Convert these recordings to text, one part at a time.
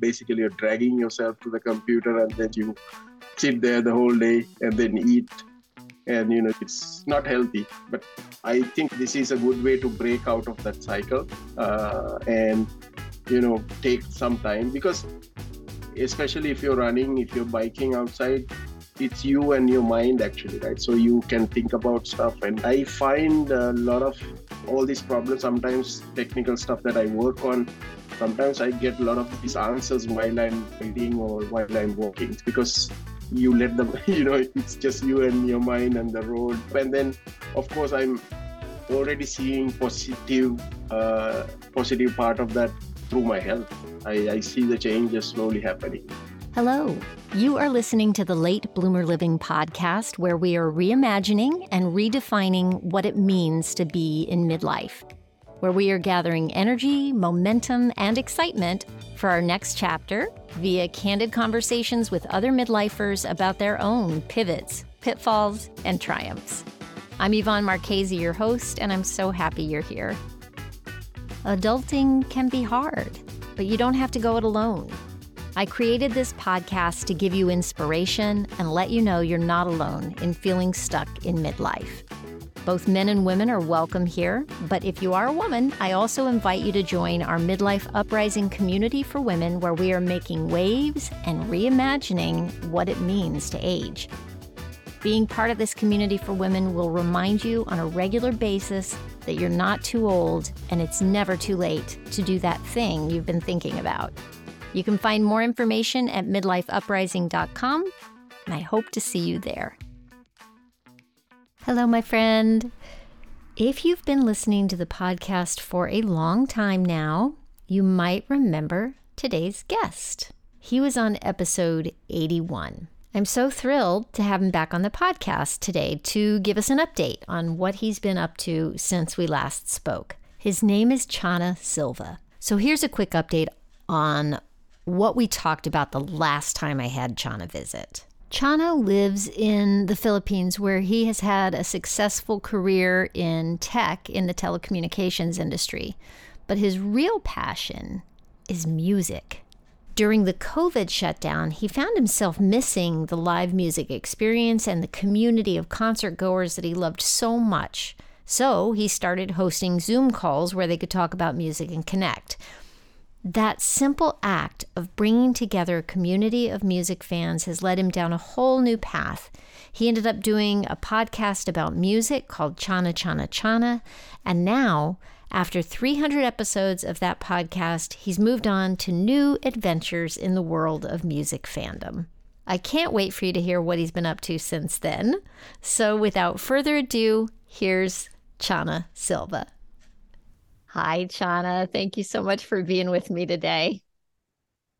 basically you're dragging yourself to the computer and then you sit there the whole day and then eat. And you know it's not healthy. But i think this is a good way to break out of that cycle uh, and you know take some time. Because especially if you're running if you're biking outside it's you and your mind actually right? So you can think about stuff. And i find a lot of all these problems sometimes technical stuff that i work on sometimes i get a lot of these answers while i'm reading or while i'm walking because you let them you know it's just you and your mind and the road. And then of course i'm already seeing positive uh, positive part of that through my health. I, I see the changes slowly happening Hello. You are listening to the Late Bloomer Living podcast, where we are reimagining and redefining what it means to be in midlife, where we are gathering energy, momentum, and excitement for our next chapter via candid conversations with other midlifers about their own pivots, pitfalls, and triumphs. I'm Yvonne Marchese, your host, and I'm so happy you're here. Adulting can be hard, but you don't have to go it alone. I created this podcast to give you inspiration and let you know you're not alone in feeling stuck in midlife. Both men and women are welcome here, but if you are a woman, I also invite you to join our Midlife Uprising community for women where we are making waves and reimagining what it means to age. Being part of this community for women will remind you on a regular basis that you're not too old and it's never too late to do that thing you've been thinking about. You can find more information at midlifeuprising.com, and I hope to see you there. Hello, my friend. If you've been listening to the podcast for a long time now, you might remember today's guest. He was on episode 81. I'm so thrilled to have him back on the podcast today to give us an update on what he's been up to since we last spoke. His name is Chana Silva. So here's a quick update on what we talked about the last time I had Chana visit. Chana lives in the Philippines where he has had a successful career in tech in the telecommunications industry, but his real passion is music. During the COVID shutdown, he found himself missing the live music experience and the community of concert goers that he loved so much. So he started hosting Zoom calls where they could talk about music and connect. That simple act of bringing together a community of music fans has led him down a whole new path. He ended up doing a podcast about music called Chana Chana Chana. And now, after 300 episodes of that podcast, he's moved on to new adventures in the world of music fandom. I can't wait for you to hear what he's been up to since then. So, without further ado, here's Chana Silva. Hi, Chana. Thank you so much for being with me today.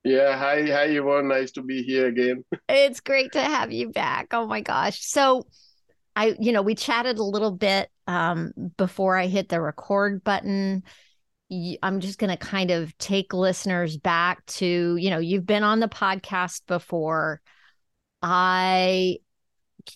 Yeah, hi, hi, Yvonne. Nice to be here again. it's great to have you back. Oh my gosh. So, I, you know, we chatted a little bit um, before I hit the record button. I'm just going to kind of take listeners back to, you know, you've been on the podcast before. I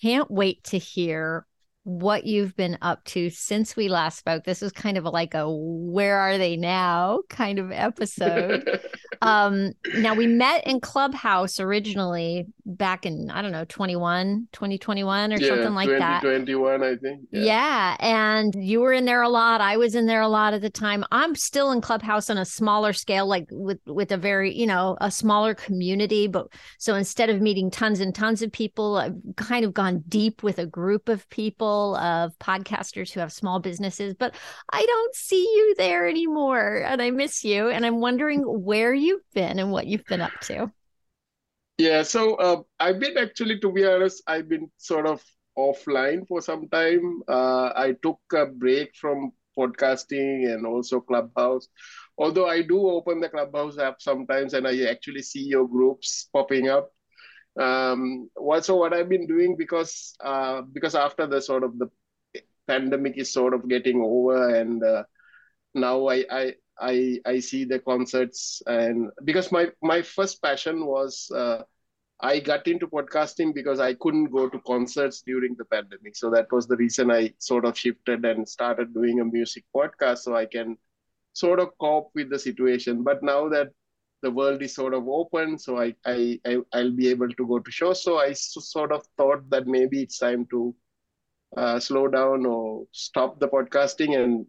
can't wait to hear what you've been up to since we last spoke. This was kind of like a where are they now kind of episode. um, now we met in Clubhouse originally back in, I don't know, 21, 2021 or yeah, something like 20, that. 21, I think. Yeah. yeah. And you were in there a lot. I was in there a lot at the time. I'm still in Clubhouse on a smaller scale, like with, with a very, you know, a smaller community. But so instead of meeting tons and tons of people, I've kind of gone deep with a group of people of podcasters who have small businesses, but I don't see you there anymore. And I miss you. And I'm wondering where you've been and what you've been up to. Yeah. So uh, I've been actually, to be honest, I've been sort of offline for some time. Uh, I took a break from podcasting and also Clubhouse. Although I do open the Clubhouse app sometimes and I actually see your groups popping up um, also what I've been doing because uh, because after the sort of the pandemic is sort of getting over and uh, now I, I I I see the concerts and because my my first passion was uh, I got into podcasting because I couldn't go to concerts during the pandemic. So that was the reason I sort of shifted and started doing a music podcast so I can sort of cope with the situation. But now that the world is sort of open, so I, I, I I'll be able to go to shows. So I sort of thought that maybe it's time to uh, slow down or stop the podcasting and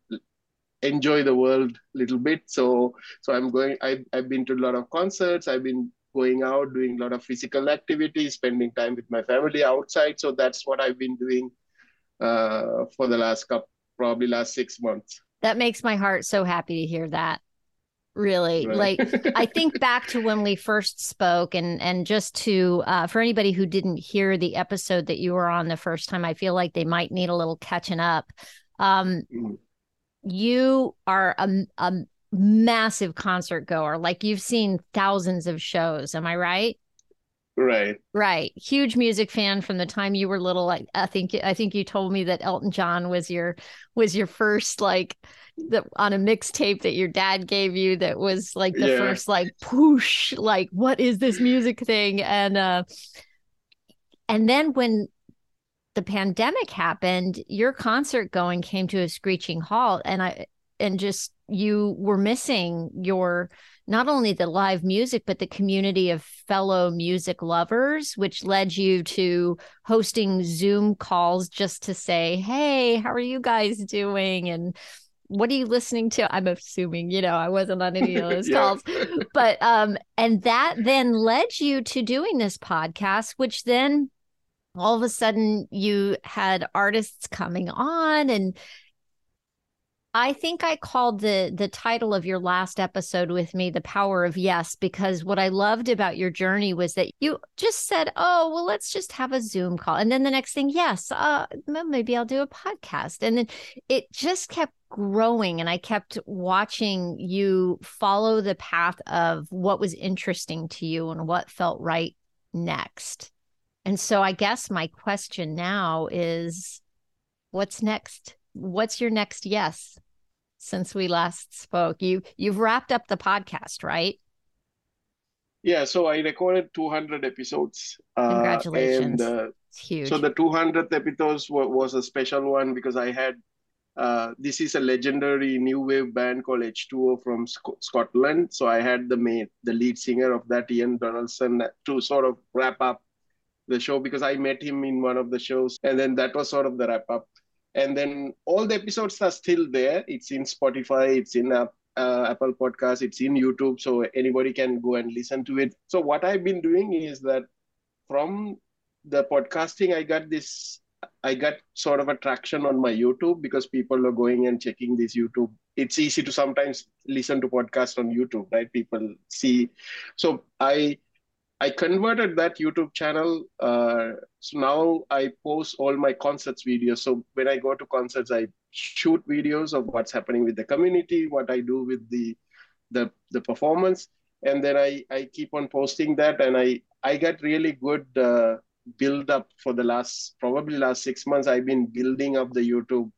enjoy the world a little bit. So so I'm going. I I've been to a lot of concerts. I've been going out, doing a lot of physical activities, spending time with my family outside. So that's what I've been doing uh, for the last couple, probably last six months. That makes my heart so happy to hear that. Really, right. like I think back to when we first spoke, and and just to uh, for anybody who didn't hear the episode that you were on the first time, I feel like they might need a little catching up. Um, mm. You are a, a massive concert goer. Like you've seen thousands of shows. Am I right? Right. Right. Huge music fan from the time you were little. I, I think I think you told me that Elton John was your was your first like the on a mixtape that your dad gave you that was like the yeah. first like push like what is this music thing and uh and then when the pandemic happened your concert going came to a screeching halt and I and just you were missing your not only the live music but the community of fellow music lovers which led you to hosting zoom calls just to say hey how are you guys doing? And what are you listening to? I'm assuming you know i wasn't on any of those calls. But um and that then led you to doing this podcast which then all of a sudden you had artists coming on and I think I called the the title of your last episode with me the power of yes because what I loved about your journey was that you just said, "Oh, well let's just have a Zoom call." And then the next thing, "Yes, uh maybe I'll do a podcast." And then it just kept growing and I kept watching you follow the path of what was interesting to you and what felt right next. And so I guess my question now is what's next? What's your next yes? Since we last spoke. You you've wrapped up the podcast, right? Yeah, so I recorded 200 episodes. Congratulations. Uh, and, uh, it's huge. So the 200th episode was a special one because I had uh, this is a legendary new wave band called H2O from Sc- Scotland. So I had the main, the lead singer of that, Ian Donaldson, to sort of wrap up the show because I met him in one of the shows, and then that was sort of the wrap up and then all the episodes are still there. It's in spotify it's in uh, apple podcast it's in youtube so anybody can go and listen to it. So what i've been doing is that from the podcasting i got this i got sort of a traction on my youtube because people are going and checking this youtube. It's easy to sometimes listen to podcast on youtube right? People see. So i I converted that YouTube channel. Uh, so now I post all my concerts videos. So when I go to concerts, I shoot videos of what's happening with the community, what I do with the the the performance, and then I I keep on posting that, and I I got really good uh, build up for the last probably last six months. I've been building up the YouTube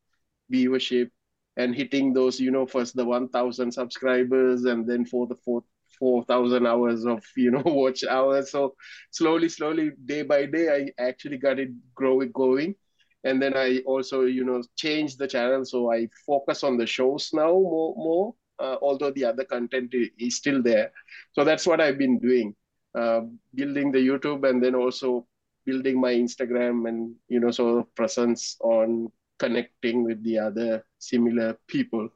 viewership and hitting those, you know, first the 1,000 subscribers, and then for the fourth 4,000 hours of, you know, watch hours. So slowly, slowly, day by day, I actually got it growing, going. And then I also, you know, changed the channel. So I focus on the shows now more, more uh, although the other content is still there. So that's what I've been doing, uh, building the YouTube and then also building my Instagram and, you know, sort of presence on connecting with the other similar people.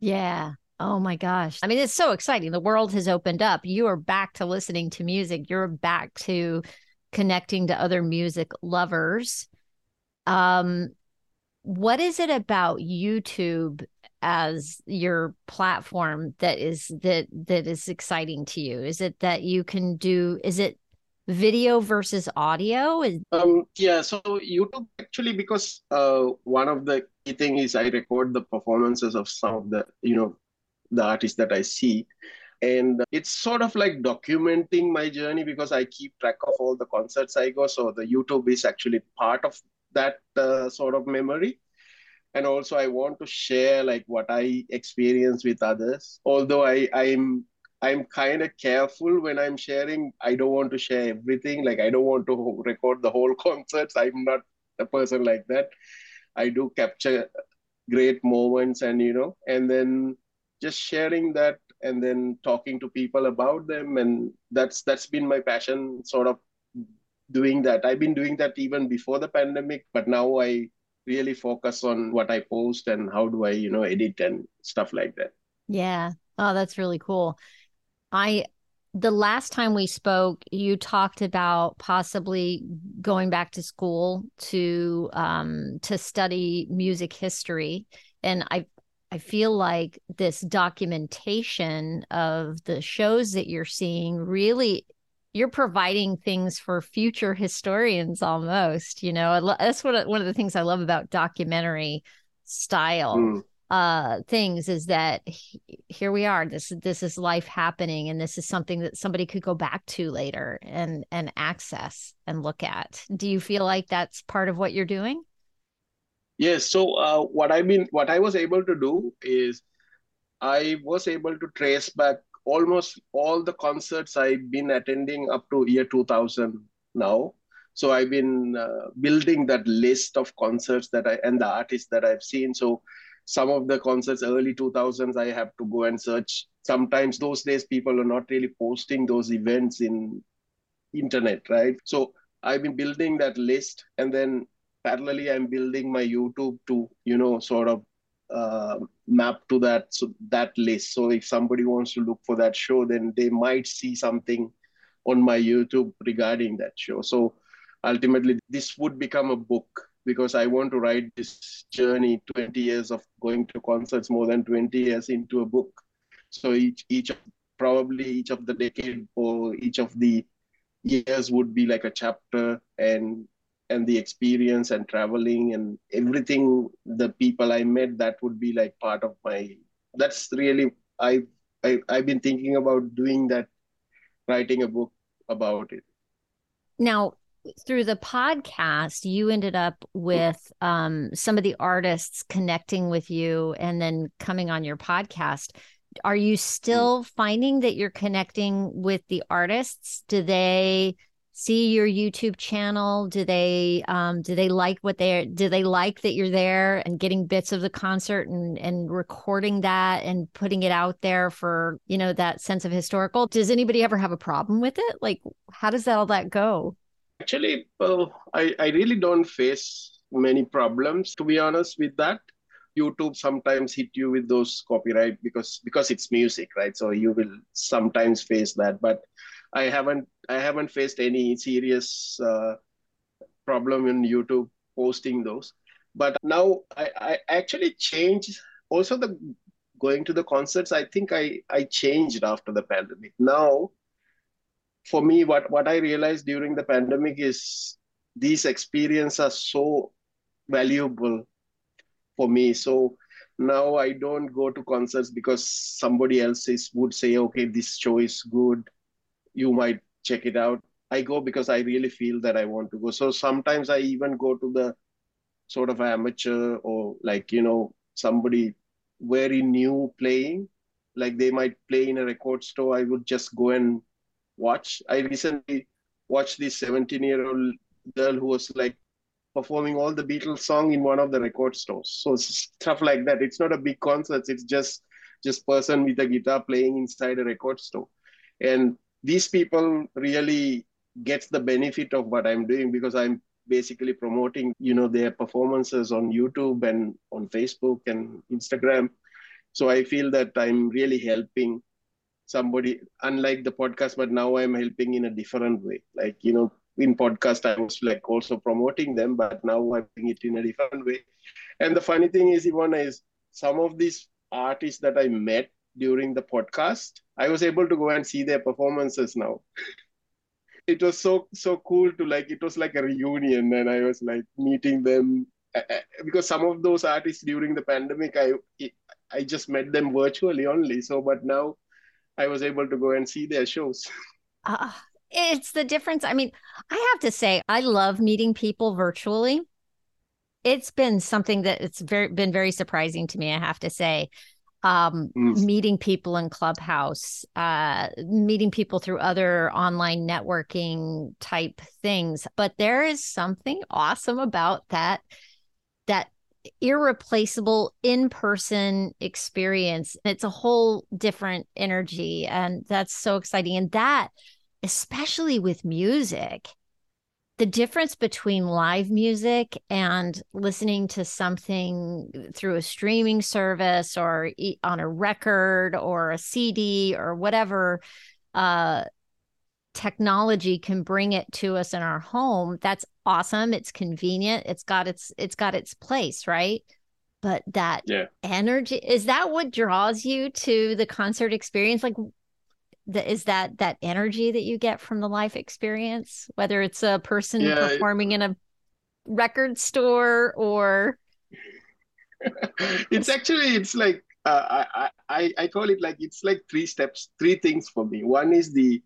Yeah. Oh my gosh. I mean, it's so exciting. The world has opened up. You are back to listening to music. You're back to connecting to other music lovers. Um, what is it about YouTube as your platform that is that that is exciting to you? Is it that you can do is it video versus audio? Um, yeah, so YouTube actually because uh, one of the key thing is I record the performances of some of the you know the artists that I see. And it's sort of like documenting my journey because I keep track of all the concerts I go. So the YouTube is actually part of that uh, sort of memory. And also, I want to share like what I experience with others. Although I, I'm I'm kind of careful when I'm sharing. I don't want to share everything. Like I don't want to record the whole concerts. I'm not a person like that. I do capture great moments and you know, and then just sharing that and then talking to people about them. And that's that's been my passion sort of doing that. I've been doing that even before the pandemic but now i really focus on what i post and how do i you know edit and stuff like that. Yeah. Oh that's really cool. I the last time we spoke you talked about possibly going back to school to um to study music history. And i I feel like this documentation of the shows that you're seeing really you're providing things for future historians almost you know? That's what one of the things i love about documentary style mm. uh things is that here we are this this is life happening and this is something that somebody could go back to later and and access and look at. Do you feel like that's part of what you're doing Yes. So uh, what I mean, what I was able to do is, I was able to trace back almost all the concerts I've been attending up to year 2000 now. So I've been uh, building that list of concerts that I and the artists that I've seen. So some of the concerts early 2000s I have to go and search. Sometimes those days people are not really posting those events in internet, right? So I've been building that list and then parallelly i'm building my youtube to you know sort of uh, map to that so that list. So if somebody wants to look for that show then they might see something on my youtube regarding that show. So ultimately this would become a book because i want to write this journey 20 years of going to concerts more than 20 years into a book. So each each probably each of the decade or each of the years would be like a chapter and and the experience and traveling and everything the people i met that would be like part of my that's really i, I i've been thinking about doing that writing a book about it. Now through the podcast you ended up with um, some of the artists connecting with you and then coming on your podcast. Are you still finding that you're connecting with the artists? Do they see your YouTube channel? Do they um, do they like what they're do they like that you're there and getting bits of the concert and and recording that and putting it out there for you know that sense of historical? Does anybody ever have a problem with it? Like how does that all that go? Actually, I I really don't face many problems to be honest with that. YouTube sometimes hit you with those copyright because because it's music, right? So you will sometimes face that, but I haven't I haven't faced any serious uh, problem in YouTube posting those. But now I, I actually changed also the going to the concerts. I think I I changed after the pandemic. Now, for me, what what I realized during the pandemic is these experiences are so valuable for me. So now I don't go to concerts because somebody else is, would say, okay, this show is good you might check it out. I go because I really feel that I want to go. So sometimes I even go to the sort of amateur or like, you know, somebody very new playing. Like they might play in a record store. I would just go and watch. I recently watched this 17 year old girl who was like performing all the Beatles song in one of the record stores. So stuff like that. It's not a big concert. It's just just person with a guitar playing inside a record store. And these people really gets the benefit of what I'm doing because I'm basically promoting, you know, their performances on YouTube and on Facebook and Instagram. So I feel that I'm really helping somebody, unlike the podcast, but now I'm helping in a different way. Like, you know, in podcast, I was like also promoting them, but now I'm doing it in a different way. And the funny thing is, Ivana, is some of these artists that I met during the podcast, I was able to go and see their performances now. it was so so cool to like it was like a reunion and I was like meeting them because some of those artists during the pandemic I I just met them virtually only so but now I was able to go and see their shows. Uh, it's the difference. I mean, I have to say I love meeting people virtually. It's been something that it's very been very surprising to me, I have to say um, mm. meeting people in Clubhouse, uh, meeting people through other online networking type things. But there is something awesome about that that irreplaceable in-person experience it's a whole different energy and that's so exciting and that especially with music the difference between live music and listening to something through a streaming service or on a record or a CD or whatever uh, technology can bring it to us in our home that's awesome it's convenient it's got its it's got its place right but that yeah. energy is that what draws you to the concert experience like the, is that that energy that you get from the life experience whether it's a person yeah, performing it, in a record store or it's actually it's like uh, I, I i call it like it's like three steps three things for me. One is the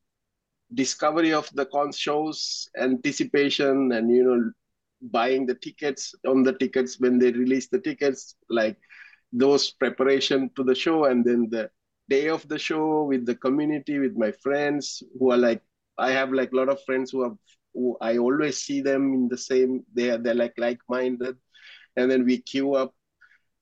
discovery of the con shows anticipation and you know buying the tickets on the tickets when they release the tickets like those preparation to the show and then the day of the show with the community with my friends who are like i have like a lot of friends who have who i always see them in the same they are they're like like-minded and then we queue up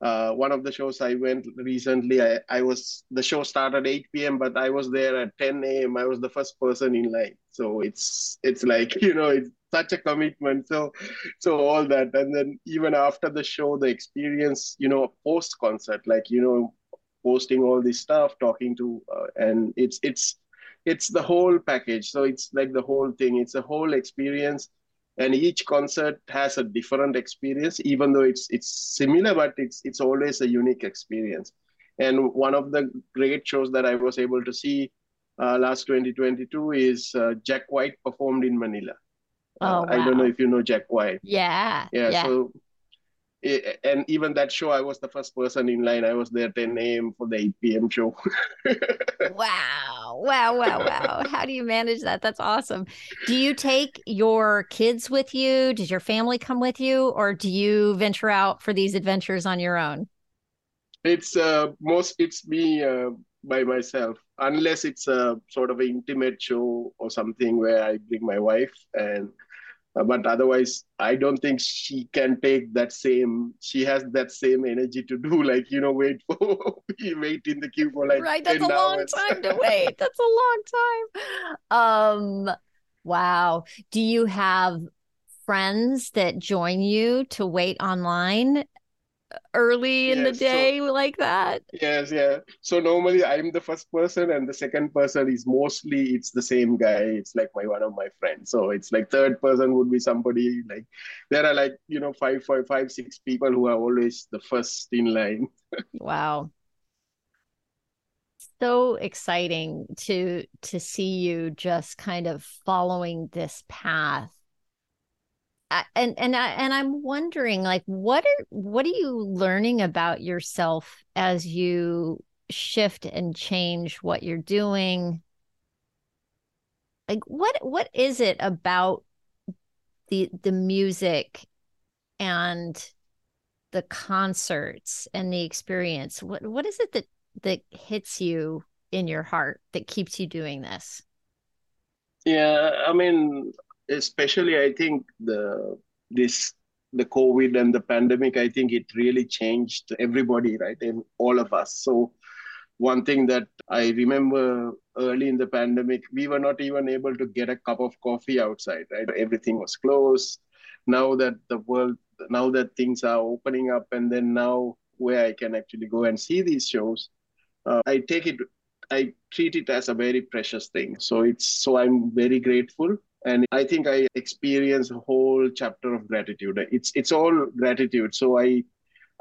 uh, one of the shows I went recently, I, I was the show started 8 p.m., but I was there at 10 a.m. I was the first person in line. So it's it's like you know it's such a commitment. So so all that, and then even after the show, the experience, you know, post concert, like you know, posting all this stuff, talking to, uh, and it's it's it's the whole package. So it's like the whole thing. It's a whole experience, and each concert has a different experience, even though it's it's similar, but it's it's always a unique experience. And one of the great shows that I was able to see uh, last 2022 is uh, Jack White performed in Manila. Oh, wow. I don't know if you know Jack White. Yeah. Yeah. yeah. So and even that show, I was the first person in line. I was there 10 a.m. for the 8 p.m. show. wow. Wow. Wow. Wow. How do you manage that? That's awesome. Do you take your kids with you? Does your family come with you? Or do you venture out for these adventures on your own? It's uh, most, it's me uh, by myself, unless it's a sort of an intimate show or something where I bring my wife and but otherwise i don't think she can take that same she has that same energy to do like you know wait for wait in the queue for like right that's a long hours. time to wait. That's a long time. Um wow. Do you have friends that join you to wait online early in yes, the day so, like that? Yes yeah. So normally i'm the first person and the second person is mostly it's the same guy. It's like my one of my friends. So it's like third person would be somebody like there are like you know five five five six people who are always the first in line. Wow. So exciting to to see you just kind of following this path and and I, and I'm wondering like what are what are you learning about yourself as you shift and change what you're doing? Like what what is it about the the music and the concerts and the experience? What what is it that that hits you in your heart that keeps you doing this? Yeah i mean especially I think the this the COVID and the pandemic, I think it really changed everybody, right? And all of us. So one thing that I remember early in the pandemic, we were not even able to get a cup of coffee outside, right? Everything was closed. Now that the world, now that things are opening up, and then now where I can actually go and see these shows, uh, I take it, I treat it as a very precious thing. So it's so I'm very grateful and i think i experience a whole chapter of gratitude. It's it's all gratitude. So i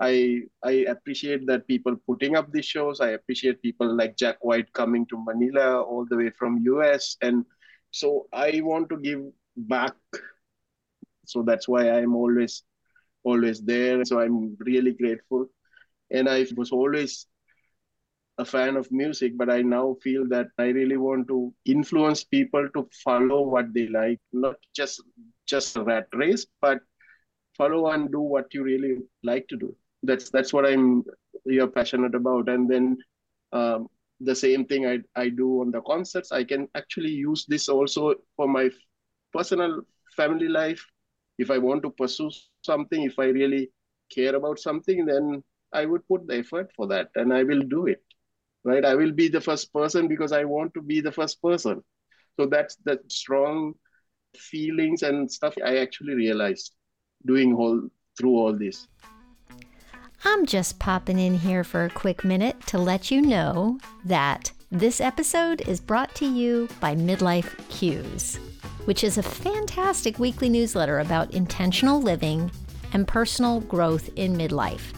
i i appreciate that people putting up these shows. I appreciate people like jack white coming to manila all the way from us and so i want to give back. So that's why i'm always always there. So i'm really grateful. And i was always a fan of music, but I now feel that I really want to influence people to follow what they like, not just just a rat race, but follow and do what you really like to do. That's that's what I'm you're passionate about. And then um, the same thing I, I do on the concerts, I can actually use this also for my personal family life. If I want to pursue something, if I really care about something, then I would put the effort for that and I will do it. Right? I will be the first person because I want to be the first person. So that's the strong feelings and stuff I actually realized doing all through all this. I'm just popping in here for a quick minute to let you know that this episode is brought to you by Midlife Cues, which is a fantastic weekly newsletter about intentional living and personal growth in midlife.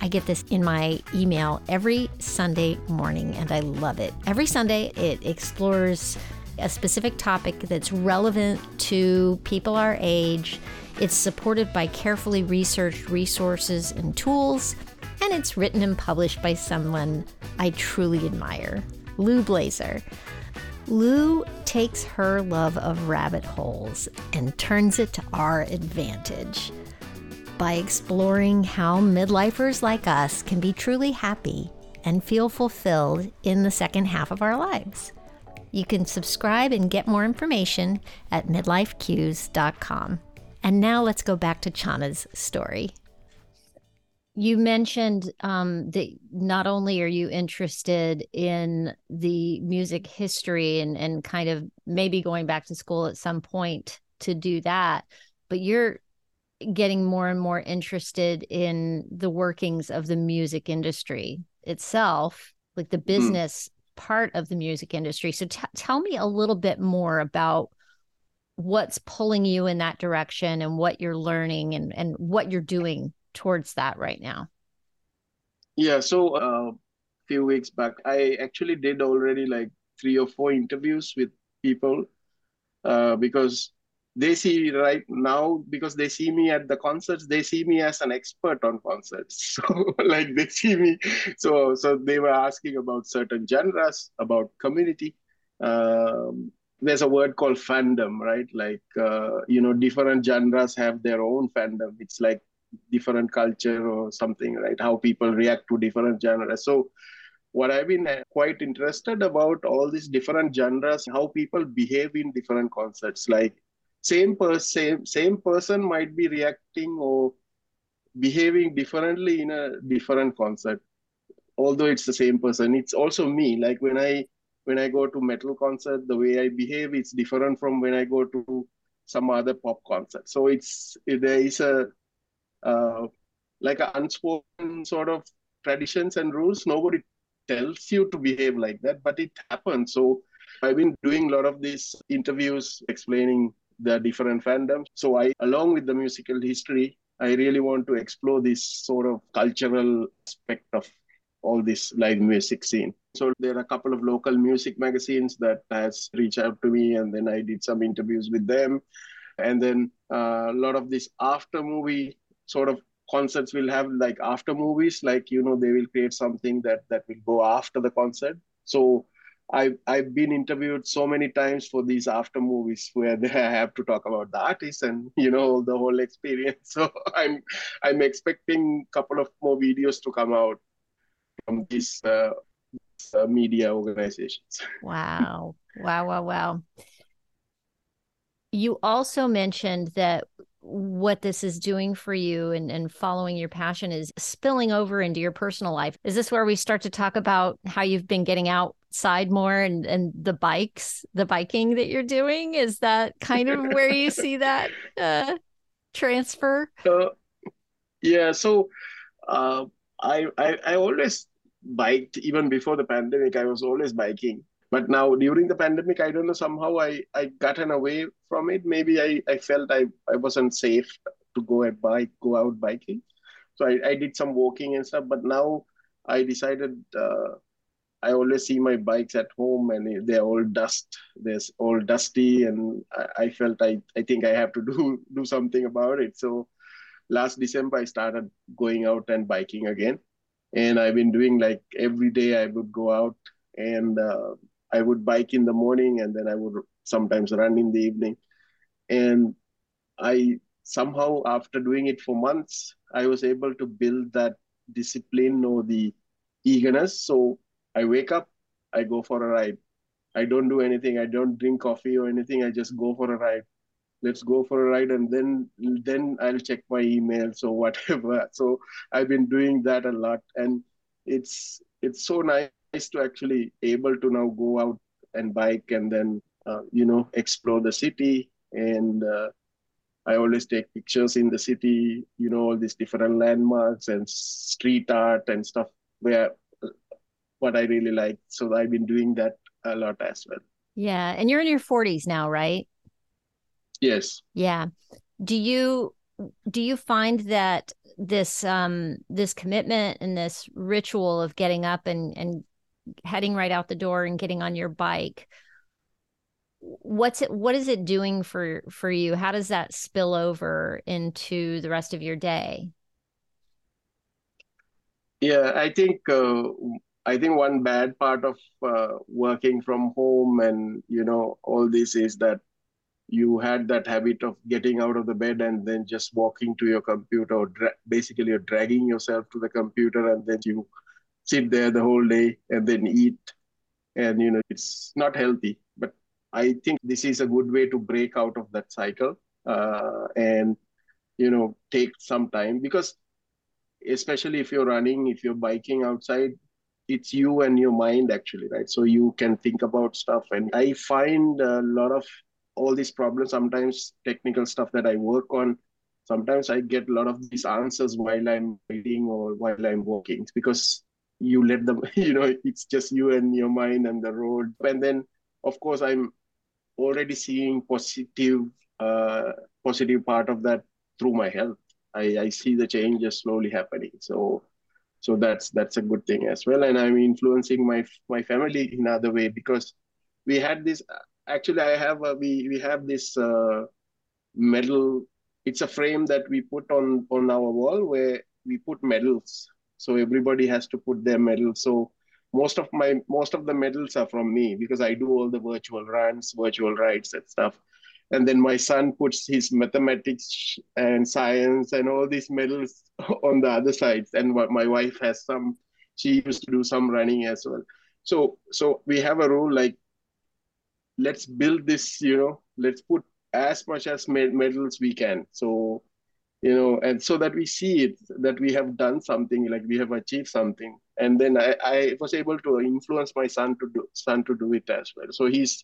I get this in my email every Sunday morning and I love it. Every Sunday, it explores a specific topic that's relevant to people our age. It's supported by carefully researched resources and tools, and it's written and published by someone I truly admire, Lou Blaser. Lou takes her love of rabbit holes and turns it to our advantage by exploring how midlifers like us can be truly happy and feel fulfilled in the second half of our lives. You can subscribe and get more information at midlifecues.com. And now let's go back to Chana's story. You mentioned um, that not only are you interested in the music history and, and kind of maybe going back to school at some point to do that, but you're getting more and more interested in the workings of the music industry itself, like the mm-hmm. business mm. part of the music industry. So t- tell me a little bit more about what's pulling you in that direction and what you're learning and, and what you're doing towards that right now. Yeah, so a uh, few weeks back, I actually did already like three or four interviews with people uh, because they see right now because they see me at the concerts they see me as an expert on concerts. So like they see me. So so they were asking about certain genres about community. Um, there's a word called fandom right? Like uh, you know different genres have their own fandom. It's like different culture or something right? How people react to different genres. So what I've been uh, quite interested about all these different genres, how people behave in different concerts. Like same per same same person might be reacting or behaving differently in a different concert. Although it's the same person it's also me. Like when i when i go to metal concert the way i behave it's different from when i go to some other pop concert. So it's there is a uh, like an unspoken sort of traditions and rules. Nobody tells you to behave like that but it happens. So i've been doing a lot of these interviews explaining the different fandoms. So I, along with the musical history, I really want to explore this sort of cultural aspect of all this live music scene. So there are a couple of local music magazines that has reached out to me, and then I did some interviews with them. And then uh, a lot of this after movie sort of concerts will have like after movies, like you know they will create something that that will go after the concert. So I've I've been interviewed so many times for these after movies where they have to talk about the artist and you know the whole experience. So I'm I'm expecting a couple of more videos to come out from these uh, uh, media organizations. Wow! Wow! Wow! Wow! You also mentioned that what this is doing for you and, and following your passion is spilling over into your personal life. Is this where we start to talk about how you've been getting outside more and, and the bikes, the biking that you're doing? Is that kind of where you see that uh, transfer? Uh, yeah. So uh, I, I, I always biked even before the pandemic. I was always biking but now during the pandemic i don't know somehow i i gotten away from it maybe i i felt i i wasn't safe to go and bike go out biking so i, I did some walking and stuff but now i decided uh, i always see my bikes at home and they're all dust there's all dusty and I, I felt i i think i have to do do something about it so last december i started going out and biking again and i've been doing like every day i would go out and uh, I would bike in the morning and then I would sometimes run in the evening. And I somehow, after doing it for months, I was able to build that discipline or the eagerness. So I wake up, I go for a ride. I don't do anything. I don't drink coffee or anything. I just go for a ride. let's go for a ride and then then i'll check my emails or whatever so i've been doing that a lot and it's it's so nice to actually able to now go out and bike and then uh, you know explore the city and uh, i always take pictures in the city you know all these different landmarks and street art and stuff where what i really like. So i've been doing that a lot as well. Yeah and you're in your 40s now right? Yes. Yeah. Do you do you find that this um this commitment and this ritual of getting up and and heading right out the door and getting on your bike what's it what is it doing for for you? How does that spill over into the rest of your day? Yeah i think uh, i think one bad part of uh, working from home and you know all this is that you had that habit of getting out of the bed and then just walking to your computer or dra- basically you're dragging yourself to the computer and then you sit there the whole day and then eat. And you know it's not healthy. But i think this is a good way to break out of that cycle uh, and you know take some time because especially if you're running if you're biking outside it's you and your mind actually right? So you can think about stuff. And i find a lot of all these problems sometimes technical stuff that i work on sometimes i get a lot of these answers while i'm reading or while i'm walking because you let them you know it's just you and your mind and the road. And then of course i'm already seeing positive uh, positive part of that through my health. I i see the changes slowly happening. So so that's that's a good thing as well. And i'm influencing my my family in another way because we had this actually i have a, we we have this uh, medal. It's a frame that we put on on our wall where we put medals. So everybody has to put their medal. So most of my most of the medals are from me because i do all the virtual runs virtual rides and stuff and then my son puts his mathematics and science and all these medals on the other sides. And my wife has some she used to do some running as well. So so we have a rule like let's build this you know let's put as much as medals we can. So you know and so that we see it that we have done something like we have achieved something. And then i, I was able to influence my son to do son to do it as well. So he's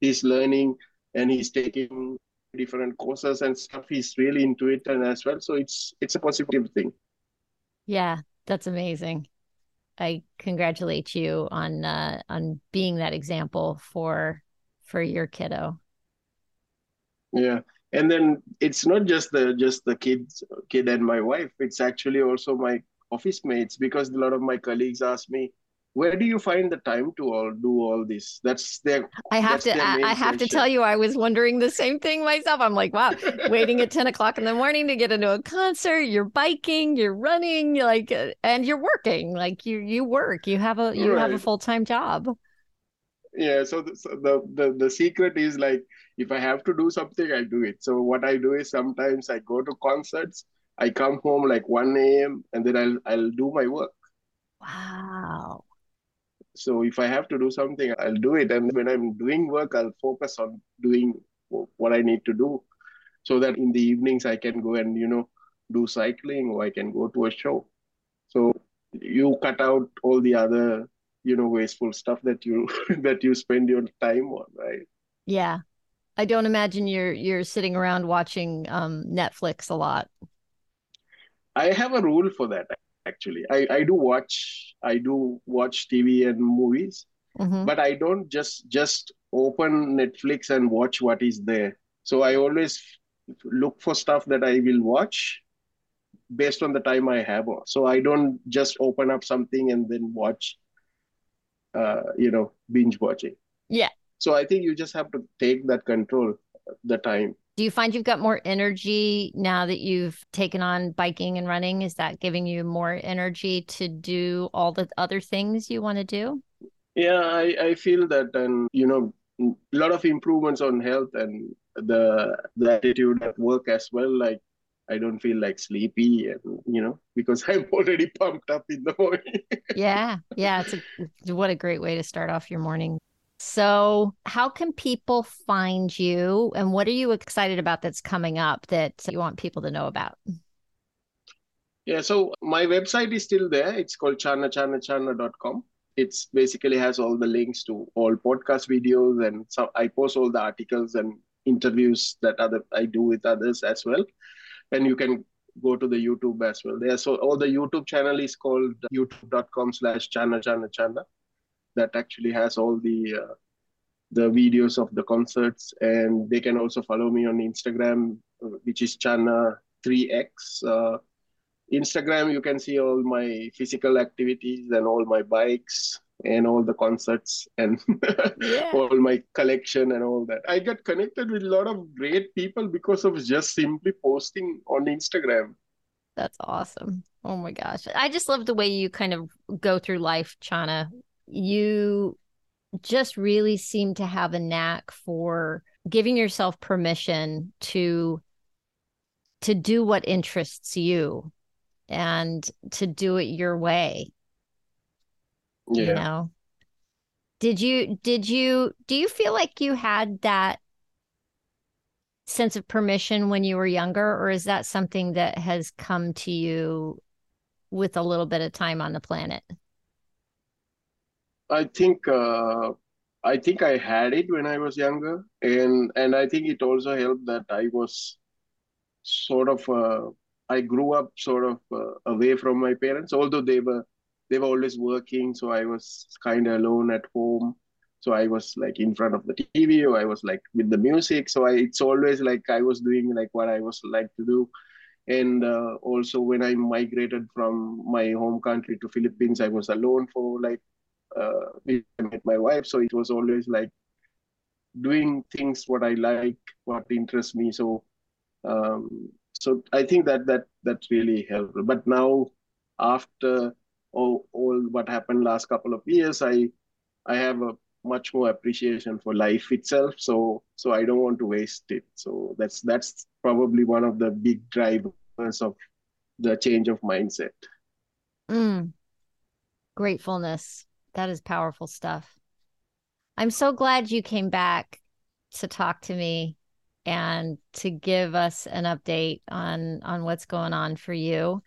he's learning and he's taking different courses and stuff. He's really into it and as well. So it's it's a positive thing. Yeah that's amazing. I congratulate you on uh on being that example for for your kiddo. Yeah and then it's not just the just the kids kid and my wife. It's actually also my office mates because a lot of my colleagues ask me where do you find the time to all do all this? That's their i have to i, I have to tell you i was wondering the same thing myself. I'm like wow waiting at 10 o'clock in the morning to get into a concert. You're biking you're running you're like uh, and you're working. Like you you work. You have a you right. have a full-time job. Yeah so the, so the, the the secret is like if i have to do something i do it. So what i do is sometimes i go to concerts. I come home like 1 a.m and then i'll i'll do my work. Wow so if i have to do something i'll do it. And when i'm doing work i'll focus on doing what i need to do so that in the evenings i can go and you know do cycling or i can go to a show. So you cut out all the other you know wasteful stuff that you that you spend your time on right? Yeah. I don't imagine you're you're sitting around watching um netflix a lot. I have a rule for that actually. I i do watch i do watch tv and movies mm-hmm. but i don't just just open netflix and watch what is there. So i always look for stuff that i will watch based on the time i have. So i don't just open up something and then watch uh, you know binge watching. Yeah. So i think you just have to take that control the time do you find you've got more energy now that you've taken on biking and running is that giving you more energy to do all the other things you want to do yeah i i feel that and you know a lot of improvements on health and the the attitude at work as well like I don't feel like sleepy, and you know, because I'm already pumped up in the morning. yeah, yeah, it's a what a great way to start off your morning. So, how can people find you and what are you excited about that's coming up that you want people to know about? Yeah, so my website is still there. It's called chanachanachanna.com. It's basically has all the links to all podcast videos and so I post all the articles and interviews that other I do with others as well. And you can go to the YouTube as well. There, so all the YouTube channel is called youtube.com slash channa that actually has all the uh, the videos of the concerts, and they can also follow me on Instagram, which is Channa3x. Uh, Instagram, you can see all my physical activities and all my bikes and all the concerts and yeah. all my collection and all that. I got connected with a lot of great people because of just simply posting on Instagram. That's awesome. Oh my gosh. I just love the way you kind of go through life, Channa, you just really seem to have a knack for giving yourself permission to to do what interests you and to do it your way. Yeah. you know? Did you did you do you feel like you had that sense of permission when you were younger or is that something that has come to you with a little bit of time on the planet I think uh, I think I had it when I was younger, and and I think it also helped that I was sort of uh, I grew up sort of uh, away from my parents, although they were they were always working, so I was kind of alone at home. So I was like in front of the TV, or I was like with the music. So I, it's always like I was doing like what I was like to do. And uh, also when I migrated from my home country to Philippines, I was alone for like uh, with my wife. So it was always like doing things what I like, what interests me. So um, so I think that that that really helped. But now after all, all what happened last couple of years, I I have a much more appreciation for life itself. So so I don't want to waste it. So that's that's probably one of the big drivers of the change of mindset. Mm. Gratefulness. That is powerful stuff. I'm so glad you came back to talk to me and to give us an update on on what's going on for you.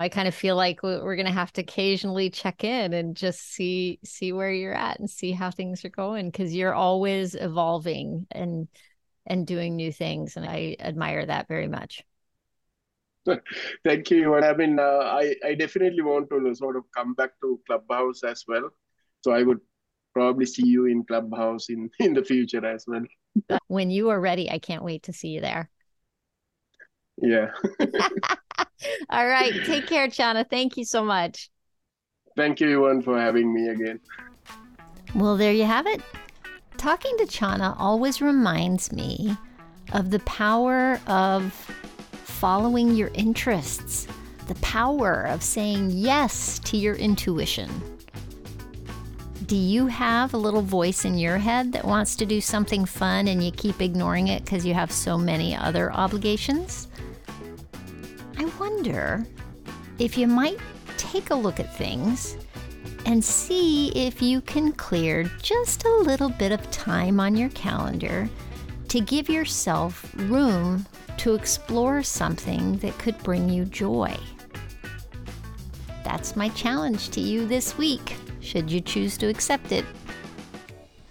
I kind of feel like we're going to have to occasionally check in and just see see where you're at and see how things are going because you're always evolving and and doing new things and I admire that very much. Thank you. I mean, uh, I I definitely want to sort of come back to Clubhouse as well. So I would probably see you in Clubhouse in in the future as well. when you are ready, I can't wait to see you there. Yeah. All right. Take care, Chana. Thank you so much. Thank you, everyone, for having me again. Well, there you have it. Talking to Chana always reminds me of the power of following your interests, the power of saying yes to your intuition. Do you have a little voice in your head that wants to do something fun and you keep ignoring it because you have so many other obligations? I wonder if you might take a look at things and see if you can clear just a little bit of time on your calendar to give yourself room to explore something that could bring you joy. That's my challenge to you this week, should you choose to accept it.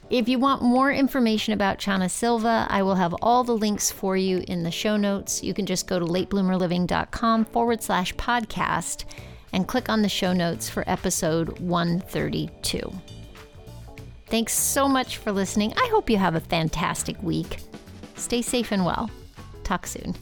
If you want more information about Chana Silva, I will have all the links for you in the show notes. You can just go to latebloomerliving.com forward slash podcast and click on the show notes for episode 132. Thanks so much for listening. I hope you have a fantastic week. Stay safe and well. Talk soon.